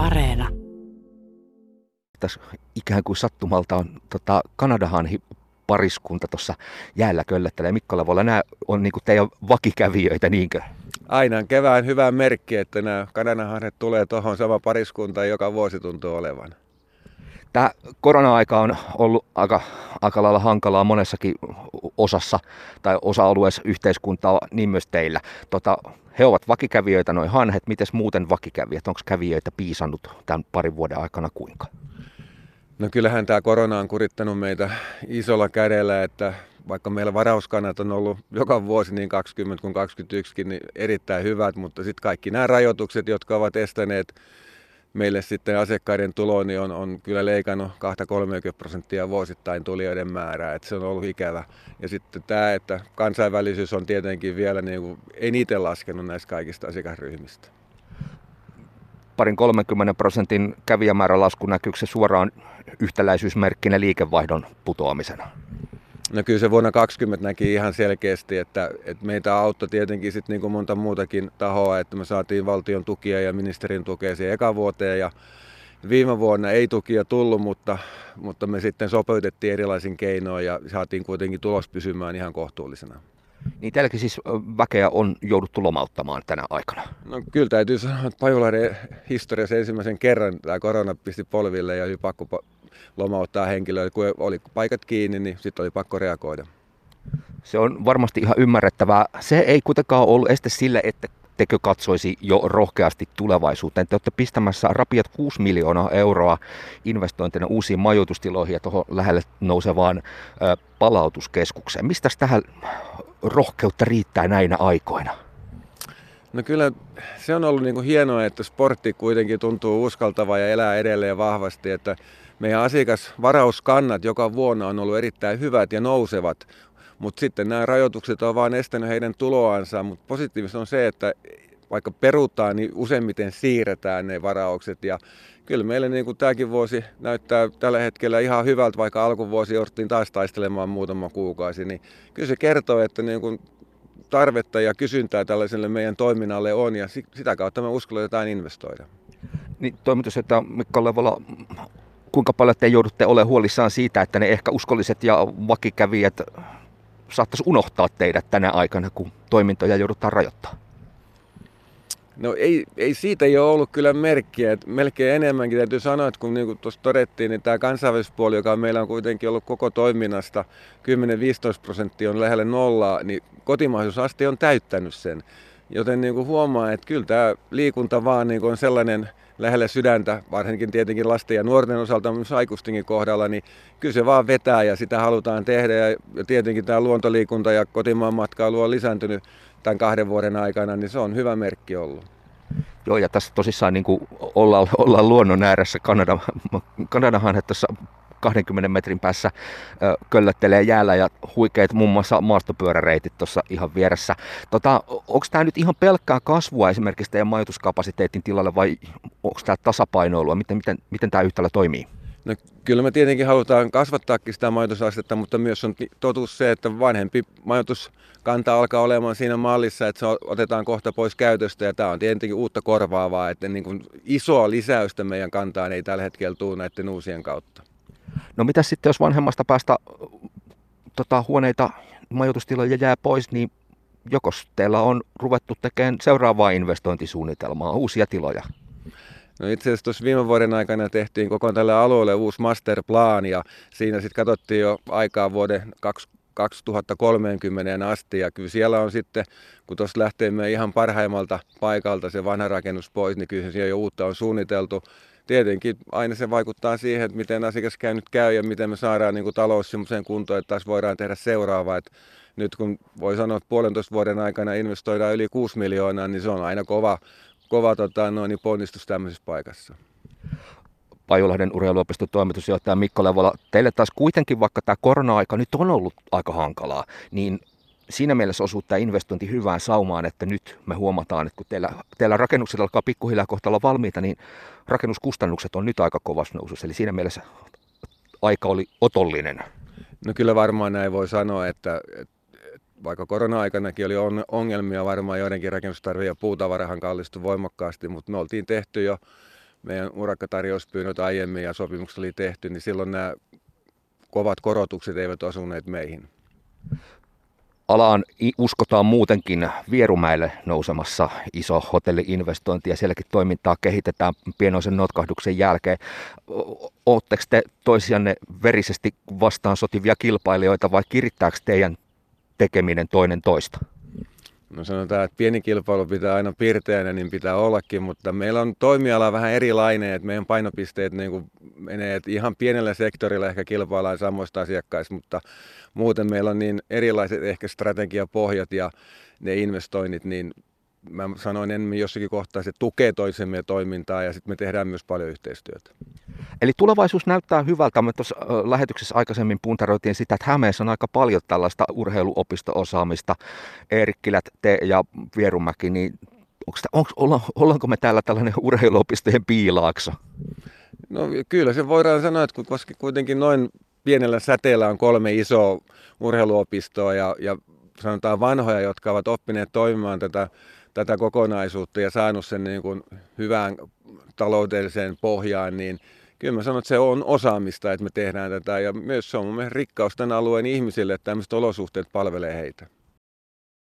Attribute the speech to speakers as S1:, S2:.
S1: Areena.
S2: Tässä ikään kuin sattumalta on tota, Kanadahan pariskunta tuossa jäällä köllöttelee. Mikko Lavola, nämä on niin teidän vakikävijöitä, niinkö?
S3: Aina kevään hyvä merkki, että nämä kananahanhet tulee tuohon sama pariskunta, joka vuosi tuntuu olevan.
S2: Tämä korona-aika on ollut aika, aika lailla hankalaa monessakin osassa tai osa-alueessa yhteiskuntaa, niin myös teillä. Tota, he ovat vakikävijöitä, noin hanhet. Miten muuten vakikävijät? Onko kävijöitä piisannut tämän parin vuoden aikana kuinka?
S3: No kyllähän tämä korona on kurittanut meitä isolla kädellä, että vaikka meillä varauskannat on ollut joka vuosi niin 20 kuin 21 niin erittäin hyvät, mutta sitten kaikki nämä rajoitukset, jotka ovat estäneet meille sitten asiakkaiden tulo, niin on, on kyllä leikannut 2-30 prosenttia vuosittain tulijoiden määrää, että se on ollut ikävä. Ja sitten tämä, että kansainvälisyys on tietenkin vielä niin kuin eniten laskenut näistä kaikista asiakasryhmistä.
S2: Parin 30 prosentin kävijämäärän lasku näkyykö se suoraan yhtäläisyysmerkkinä liikevaihdon putoamisena?
S3: No kyllä se vuonna 2020 näki ihan selkeästi, että, että meitä auttoi tietenkin sitten niin kuin monta muutakin tahoa, että me saatiin valtion tukia ja ministerin tukea siihen eka vuoteen ja viime vuonna ei tukia tullut, mutta, mutta me sitten sopeutettiin erilaisin keinoin ja saatiin kuitenkin tulos pysymään ihan kohtuullisena.
S2: Niin teilläkin siis väkeä on jouduttu lomauttamaan tänä aikana?
S3: No kyllä täytyy sanoa, että Pajulahden historiassa ensimmäisen kerran tämä korona pisti polville ja oli pakko lomauttaa henkilöä. Kun oli paikat kiinni, niin sitten oli pakko reagoida.
S2: Se on varmasti ihan ymmärrettävää. Se ei kuitenkaan ollut este sille, että tekö katsoisi jo rohkeasti tulevaisuuteen. Te olette pistämässä rapiat 6 miljoonaa euroa investointina uusiin majoitustiloihin ja tuohon lähelle nousevaan palautuskeskukseen. Mistä tähän rohkeutta riittää näinä aikoina?
S3: No kyllä se on ollut niin kuin hienoa, että sportti kuitenkin tuntuu uskaltava ja elää edelleen vahvasti, että meidän asiakasvarauskannat joka vuonna on ollut erittäin hyvät ja nousevat, mutta sitten nämä rajoitukset on vain estänyt heidän tuloansa, mutta positiivista on se, että vaikka perutaan, niin useimmiten siirretään ne varaukset ja kyllä meille niin kuin tämäkin vuosi näyttää tällä hetkellä ihan hyvältä, vaikka alkuvuosi jouduttiin taas taistelemaan muutama kuukausi, niin kyllä se kertoo, että niin kuin tarvetta ja kysyntää tällaiselle meidän toiminnalle on ja sitä kautta me uskalletaan investoida.
S2: Niin, toimitusjohtaja Mikko Levola, kuinka paljon te joudutte olemaan huolissaan siitä, että ne ehkä uskolliset ja vakikävijät saattaisi unohtaa teidät tänä aikana, kun toimintoja joudutaan rajoittamaan?
S3: No ei, ei siitä ei ole ollut kyllä merkkiä. Että melkein enemmänkin täytyy sanoa, että kun niin tuossa todettiin, niin tämä kansainvälispuoli, joka meillä on kuitenkin ollut koko toiminnasta 10-15 prosenttia on lähelle nollaa, niin kotimaisuusaste on täyttänyt sen. Joten niin kuin huomaa, että kyllä tämä liikunta vaan niin kuin on sellainen lähelle sydäntä, varsinkin tietenkin lasten ja nuorten osalta, myös aikuistenkin kohdalla, niin kyllä se vaan vetää ja sitä halutaan tehdä. Ja tietenkin tämä luontoliikunta ja kotimaan matkailu on lisääntynyt tämän kahden vuoden aikana, niin se on hyvä merkki ollut.
S2: Joo, ja tässä tosissaan niin ollaan, ollaan luonnon ääressä. Kanada, Kanadahan tuossa 20 metrin päässä köllöttelee jäällä ja huikeet muun muassa maastopyöräreitit tuossa ihan vieressä. Tota, onko tämä nyt ihan pelkkää kasvua esimerkiksi teidän majoituskapasiteetin tilalle vai onko tämä tasapainoilua? Miten, miten, miten tämä yhtälö toimii?
S3: No, kyllä me tietenkin halutaan kasvattaakin sitä majoitusastetta, mutta myös on totuus se, että vanhempi majoituskanta alkaa olemaan siinä mallissa, että se otetaan kohta pois käytöstä ja tämä on tietenkin uutta korvaavaa, että niin kuin isoa lisäystä meidän kantaan ei tällä hetkellä tule näiden uusien kautta.
S2: No mitä sitten, jos vanhemmasta päästä tota, huoneita, majoitustiloja jää pois, niin joko teillä on ruvettu tekemään seuraavaa investointisuunnitelmaa, uusia tiloja?
S3: No itse asiassa tuossa viime vuoden aikana tehtiin koko tälle alueelle uusi masterplan ja siinä sitten katsottiin jo aikaa vuoden 2030 asti ja kyllä siellä on sitten, kun tuossa lähtee me ihan parhaimmalta paikalta se vanha rakennus pois, niin kyllä siellä jo uutta on suunniteltu tietenkin aina se vaikuttaa siihen, että miten asiakaskäynnit käy ja miten me saadaan niin kuin talous sellaiseen kuntoon, että taas voidaan tehdä seuraavaa. Että nyt kun voi sanoa, että puolentoista vuoden aikana investoidaan yli 6 miljoonaa, niin se on aina kova, kova tota, noin, niin ponnistus tämmöisessä paikassa.
S2: Pajulahden urheiluopiston toimitusjohtaja Mikko Levola, teille taas kuitenkin, vaikka tämä korona-aika nyt on ollut aika hankalaa, niin siinä mielessä osuu tämä investointi hyvään saumaan, että nyt me huomataan, että kun teillä, teillä rakennukset alkaa pikkuhiljaa kohta olla valmiita, niin rakennuskustannukset on nyt aika kovassa nousussa. Eli siinä mielessä aika oli otollinen.
S3: No kyllä varmaan näin voi sanoa, että, että vaikka korona-aikanakin oli ongelmia varmaan joidenkin rakennustarvia ja puutavarahan kallistui voimakkaasti, mutta me oltiin tehty jo meidän urakkatarjouspyynnöt aiemmin ja sopimukset oli tehty, niin silloin nämä kovat korotukset eivät osuneet meihin.
S2: Alaan uskotaan muutenkin Vierumäelle nousemassa iso hotelliinvestointi ja sielläkin toimintaa kehitetään pienoisen notkahduksen jälkeen. Oletteko te toisianne verisesti vastaan sotivia kilpailijoita vai kirittääkö teidän tekeminen toinen toista?
S3: No sanotaan, että pieni kilpailu pitää aina piirteänä, niin pitää ollakin, mutta meillä on toimiala vähän erilainen, että meidän painopisteet niin kuin menee, että ihan pienellä sektorilla ehkä kilpaillaan samoista asiakkaista, mutta muuten meillä on niin erilaiset ehkä strategiapohjat ja ne investoinnit, niin mä sanoin enemmän jossakin kohtaa, se tukee toisemme toimintaa ja sitten me tehdään myös paljon yhteistyötä.
S2: Eli tulevaisuus näyttää hyvältä. Me tuossa lähetyksessä aikaisemmin puntaroitiin sitä, että Hämeessä on aika paljon tällaista urheiluopisto-osaamista. Eerikkilät, te ja Vierumäki, niin onko, onko, ollaanko me täällä tällainen urheiluopistojen piilaakso?
S3: No kyllä se voidaan sanoa, että koska kuitenkin noin pienellä säteellä on kolme isoa urheiluopistoa ja, ja sanotaan vanhoja, jotka ovat oppineet toimimaan tätä, tätä kokonaisuutta ja saanut sen niin kuin hyvään taloudelliseen pohjaan, niin kyllä mä sanon, että se on osaamista, että me tehdään tätä ja myös se on mun rikkaus tämän alueen ihmisille, että tämmöiset olosuhteet palvelee heitä.